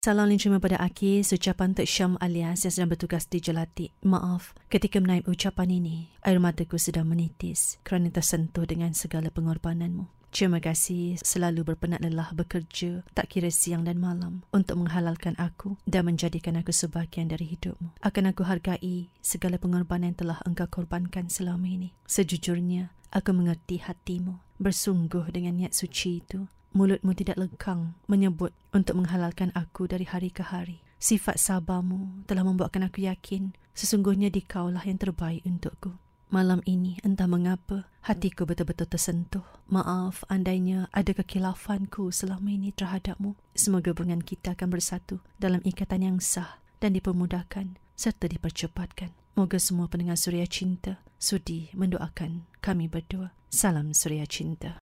Salam terima pada Aki, ucapan Tok Syam alias yang sedang bertugas di Jelati. Maaf, ketika menaip ucapan ini, air mataku sedang menitis kerana tersentuh dengan segala pengorbananmu. Terima kasih selalu berpenat lelah bekerja, tak kira siang dan malam, untuk menghalalkan aku dan menjadikan aku sebahagian dari hidupmu. Akan aku hargai segala pengorbanan yang telah engkau korbankan selama ini. Sejujurnya, aku mengerti hatimu, bersungguh dengan niat suci itu mulutmu tidak lekang menyebut untuk menghalalkan aku dari hari ke hari. Sifat sabarmu telah membuatkan aku yakin sesungguhnya dikaulah yang terbaik untukku. Malam ini entah mengapa hatiku betul-betul tersentuh. Maaf andainya ada kekilafanku selama ini terhadapmu. Semoga hubungan kita akan bersatu dalam ikatan yang sah dan dipermudahkan serta dipercepatkan. Moga semua pendengar Suria Cinta sudi mendoakan kami berdua. Salam Suria Cinta.